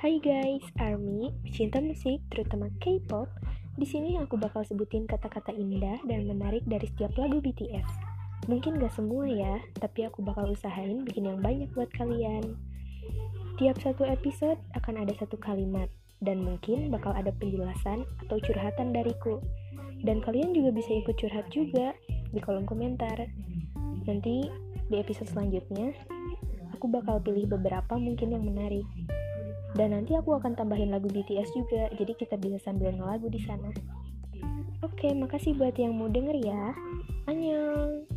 Hai guys, Army, pecinta musik, terutama K-pop. Di sini aku bakal sebutin kata-kata indah dan menarik dari setiap lagu BTS. Mungkin gak semua ya, tapi aku bakal usahain bikin yang banyak buat kalian. Tiap satu episode akan ada satu kalimat, dan mungkin bakal ada penjelasan atau curhatan dariku. Dan kalian juga bisa ikut curhat juga di kolom komentar. Nanti di episode selanjutnya, aku bakal pilih beberapa mungkin yang menarik. Dan nanti aku akan tambahin lagu BTS juga, jadi kita bisa sambil ngelagu di sana. Oke, makasih buat yang mau denger ya. Annyeong!